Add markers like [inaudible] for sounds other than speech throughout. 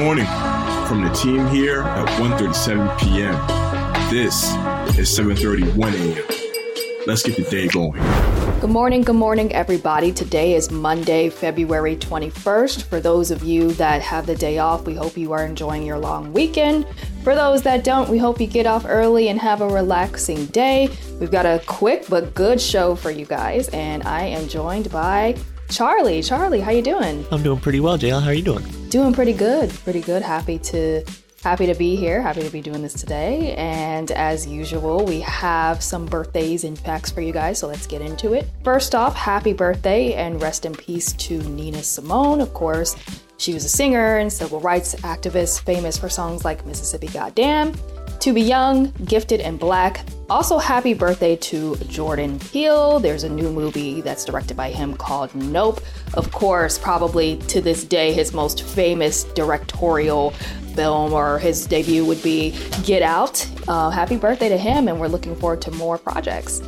morning from the team here at 1.37 p.m. This is 7.31 a.m. Let's get the day going. Good morning, good morning, everybody. Today is Monday, February 21st. For those of you that have the day off, we hope you are enjoying your long weekend. For those that don't, we hope you get off early and have a relaxing day. We've got a quick but good show for you guys, and I am joined by Charlie. Charlie, how you doing? I'm doing pretty well, JL. How are you doing? Doing pretty good. Pretty good. Happy to happy to be here. Happy to be doing this today. And as usual, we have some birthdays and facts for you guys, so let's get into it. First off, happy birthday and rest in peace to Nina Simone, of course. She was a singer and civil rights activist, famous for songs like Mississippi Goddam, To Be Young, Gifted and Black. Also, happy birthday to Jordan Peele. There's a new movie that's directed by him called Nope. Of course, probably to this day, his most famous directorial film or his debut would be Get Out. Uh, happy birthday to him, and we're looking forward to more projects.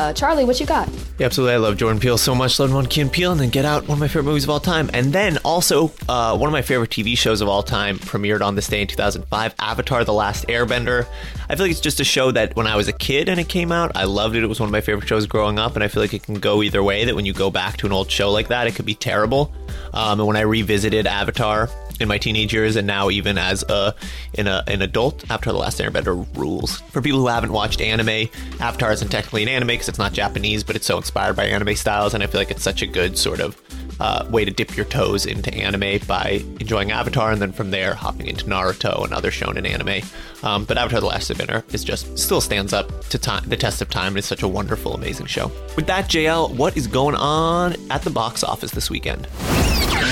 Uh, Charlie, what you got? Yeah, absolutely. I love Jordan Peele so much. Love one Key and Peele, and then Get Out, one of my favorite movies of all time. And then also, uh, one of my favorite TV shows of all time premiered on this day in 2005, Avatar: The Last Airbender. I feel like it's just a show that when I was a kid and it came out, I loved it. It was one of my favorite shows growing up, and I feel like it can go either way. That when you go back to an old show like that, it could be terrible. Um, and when I revisited Avatar in my teenage years and now even as a in a an adult after the last airbender rules for people who haven't watched anime avatar isn't technically an anime because it's not japanese but it's so inspired by anime styles and i feel like it's such a good sort of uh, way to dip your toes into anime by enjoying Avatar and then from there hopping into Naruto and other shonen anime. Um, but Avatar: The Last Airbender is just still stands up to time, the test of time. and It's such a wonderful, amazing show. With that, JL, what is going on at the box office this weekend?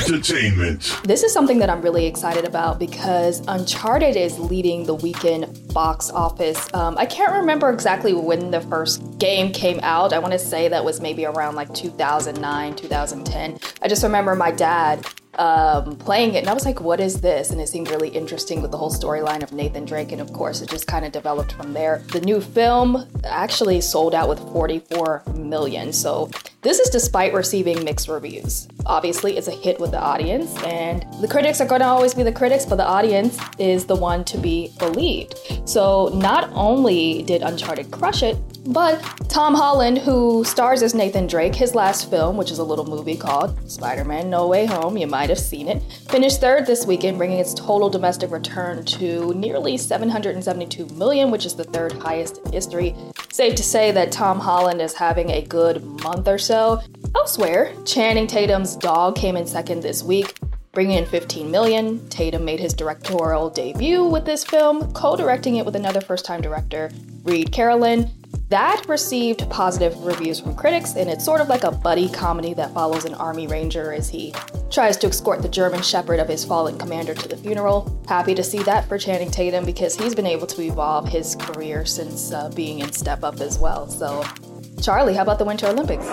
Entertainment. This is something that I'm really excited about because Uncharted is leading the weekend box office. Um, I can't remember exactly when the first game came out. I want to say that was maybe around like 2009, 2010. I just remember my dad um, playing it, and I was like, "What is this?" And it seemed really interesting with the whole storyline of Nathan Drake, and of course, it just kind of developed from there. The new film actually sold out with 44 million, so this is despite receiving mixed reviews. Obviously, it's a hit with the audience, and the critics are going to always be the critics, but the audience is the one to be believed. So, not only did Uncharted crush it, but Tom Holland, who stars as Nathan Drake, his last film, which is a little movie called Spider Man No Way Home, you might have seen it, finished third this weekend, bringing its total domestic return to nearly 772 million, which is the third highest in history. Safe to say that Tom Holland is having a good month or so. Elsewhere, Channing Tatum's Dog came in second this week. Bringing in 15 million, Tatum made his directorial debut with this film, co directing it with another first time director, Reed Carolin. That received positive reviews from critics, and it's sort of like a buddy comedy that follows an army ranger as he tries to escort the German shepherd of his fallen commander to the funeral. Happy to see that for Channing Tatum because he's been able to evolve his career since uh, being in Step Up as well. So, Charlie, how about the Winter Olympics?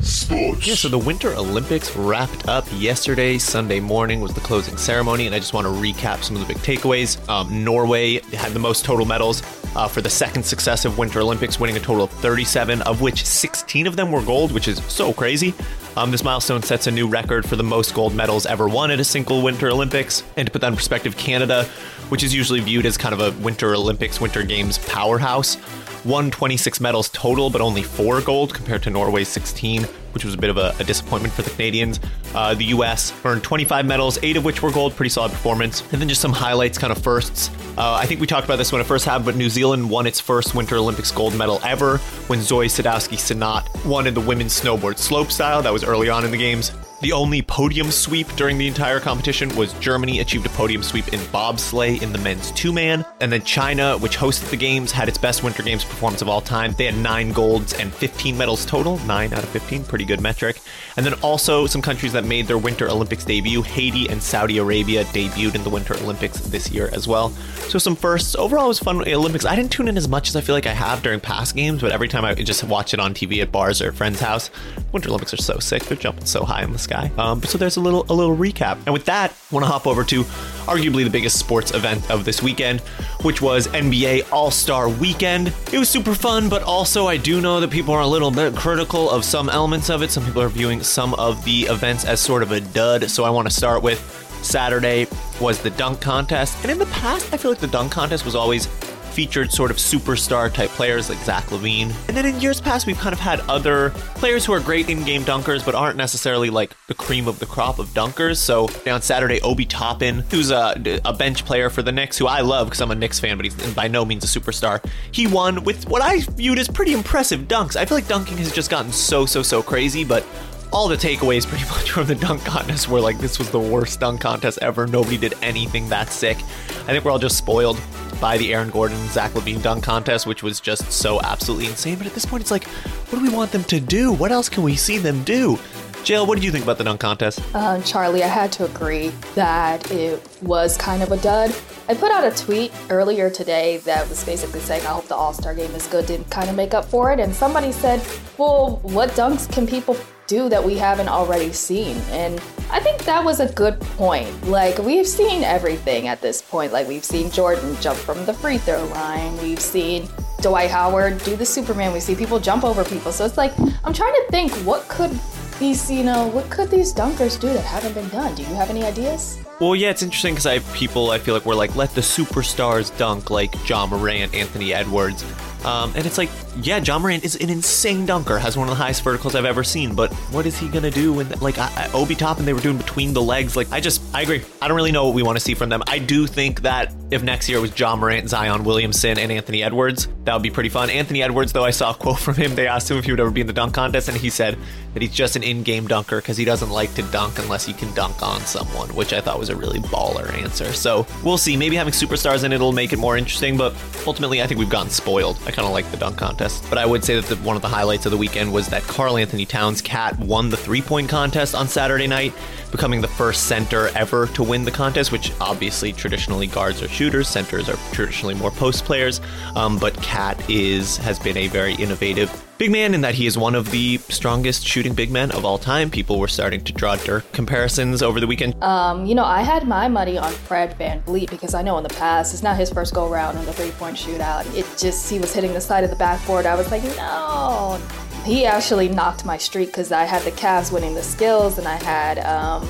Sports. Yeah, so the Winter Olympics wrapped up yesterday. Sunday morning was the closing ceremony, and I just want to recap some of the big takeaways. Um, Norway had the most total medals uh, for the second successive Winter Olympics, winning a total of 37, of which 16 of them were gold, which is so crazy. Um, this milestone sets a new record for the most gold medals ever won at a single Winter Olympics. And to put that in perspective, Canada, which is usually viewed as kind of a Winter Olympics, Winter Games powerhouse, won 26 medals total, but only four gold compared to Norway's 16, which was a bit of a, a disappointment for the Canadians. Uh, the U.S. earned 25 medals, eight of which were gold, pretty solid performance. And then just some highlights, kind of firsts. Uh, I think we talked about this when it first happened, but New Zealand won its first Winter Olympics gold medal ever when Zoi Sadowski-Synnott won in the women's snowboard slope style. That was early on in the games. The only podium sweep during the entire competition was Germany achieved a podium sweep in bobsleigh in the men's two man. And then China, which hosted the games, had its best Winter Games performance of all time. They had nine golds and 15 medals total, nine out of 15, pretty good metric. And then also some countries that made their Winter Olympics debut Haiti and Saudi Arabia debuted in the Winter Olympics this year as well. So some firsts. Overall, it was fun. Olympics. I didn't tune in as much as I feel like I have during past games, but every time I just watch it on TV at bars or friend's house, Winter Olympics are so sick. They're jumping so high in the sky. Um, so there's a little a little recap. And with that, I want to hop over to arguably the biggest sports event of this weekend, which was NBA All Star Weekend. It was super fun, but also I do know that people are a little bit critical of some elements of it. Some people are viewing some of the events as sort of a dud. So I want to start with Saturday was the dunk contest. And in the past, I feel like the dunk contest was always featured sort of superstar type players like Zach LaVine. And then in years past, we've kind of had other players who are great in game dunkers, but aren't necessarily like the cream of the crop of dunkers. So on Saturday, Obi Toppin, who's a, a bench player for the Knicks, who I love because I'm a Knicks fan, but he's by no means a superstar. He won with what I viewed as pretty impressive dunks. I feel like dunking has just gotten so, so, so crazy, but all the takeaways [laughs] pretty much from the dunk contest were like this was the worst dunk contest ever. Nobody did anything that sick. I think we're all just spoiled by the Aaron Gordon Zach LaVine dunk contest, which was just so absolutely insane. But at this point, it's like, what do we want them to do? What else can we see them do? JL, what did you think about the dunk contest? Um, Charlie, I had to agree that it was kind of a dud. I put out a tweet earlier today that was basically saying, I hope the All Star game is good to kind of make up for it. And somebody said, Well, what dunks can people do that we haven't already seen. And I think that was a good point. Like, we've seen everything at this point. Like, we've seen Jordan jump from the free throw line, we've seen Dwight Howard do the Superman, we see people jump over people. So it's like, I'm trying to think what could these, you know, what could these dunkers do that haven't been done? Do you have any ideas? Well, yeah, it's interesting because I have people I feel like we're like, let the superstars dunk, like Ja Morant, Anthony Edwards. Um, and it's like, yeah, Ja Morant is an insane dunker, has one of the highest verticals I've ever seen. But what is he gonna do when, like, I, I, Obi Toppin they were doing between the legs? Like, I just, I agree. I don't really know what we want to see from them. I do think that if next year was Ja Morant, Zion Williamson, and Anthony Edwards, that would be pretty fun. Anthony Edwards, though, I saw a quote from him. They asked him if he would ever be in the dunk contest, and he said that he's just an in-game dunker because he doesn't like to dunk unless he can dunk on someone, which I thought was a really baller answer. So we'll see. Maybe having superstars in it will make it more interesting, but ultimately, I think we've gotten spoiled. I kind of like the dunk contest. But I would say that the, one of the highlights of the weekend was that Karl-Anthony Towns KAT won the three point contest on Saturday night, becoming the first center ever to win the contest, which obviously traditionally guards are shooters, centers are traditionally more post players. Um, but KAT is has been a very innovative big man in that he is one of the strongest shooting big men of all time. People were starting to draw Dirk comparisons over the weekend. Um, you know, I had my money on Fred Van VanVleet because I know in the past it's not his first go round in the three point shootout. It just, he was hitting the side of the backboard. I was like, no. He actually knocked my streak because I had the Cavs winning the skills and I had, um,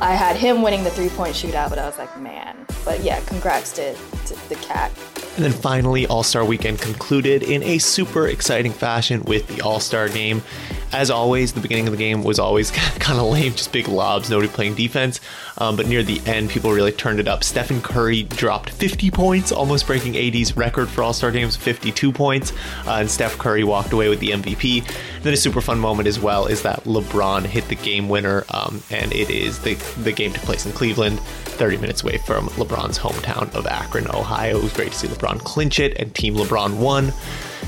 I had him winning the three point shootout, but I was like, man. But yeah, congrats to, to the KAT. And then finally, All Star Weekend concluded in a super exciting fashion with the All Star game. As always, the beginning of the game was always [laughs] kind of lame, just big lobs, nobody playing defense. Um, but near the end, people really turned it up. Stephen Curry dropped 50 points, almost breaking AD's record for All Star games, 52 points. Uh, and Steph Curry walked away with the MVP. And then a super fun moment as well is that LeBron hit the game winner, um, and it is the, the game took place in Cleveland, 30 minutes away from LeBron's hometown of Akron, Ohio. It was great to see LeBron clinch it, and Team LeBron won.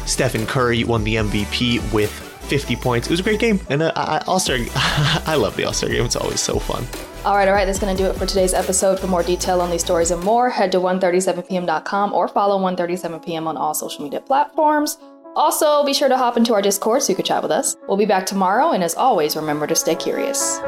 Stephen Curry won the MVP with 50 points. It was a great game, and uh, All Star. [laughs] I love the All Star game. It's always so fun. All right, all right. That's going to do it for today's episode. For more detail on these stories and more, head to 137pm.com or follow 137pm on all social media platforms. Also, be sure to hop into our Discord so you can chat with us. We'll be back tomorrow, and as always, remember to stay curious.